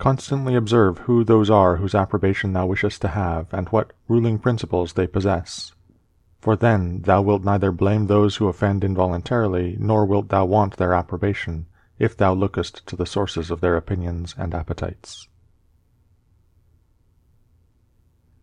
Constantly observe who those are whose approbation thou wishest to have, and what ruling principles they possess; for then thou wilt neither blame those who offend involuntarily, nor wilt thou want their approbation, if thou lookest to the sources of their opinions and appetites.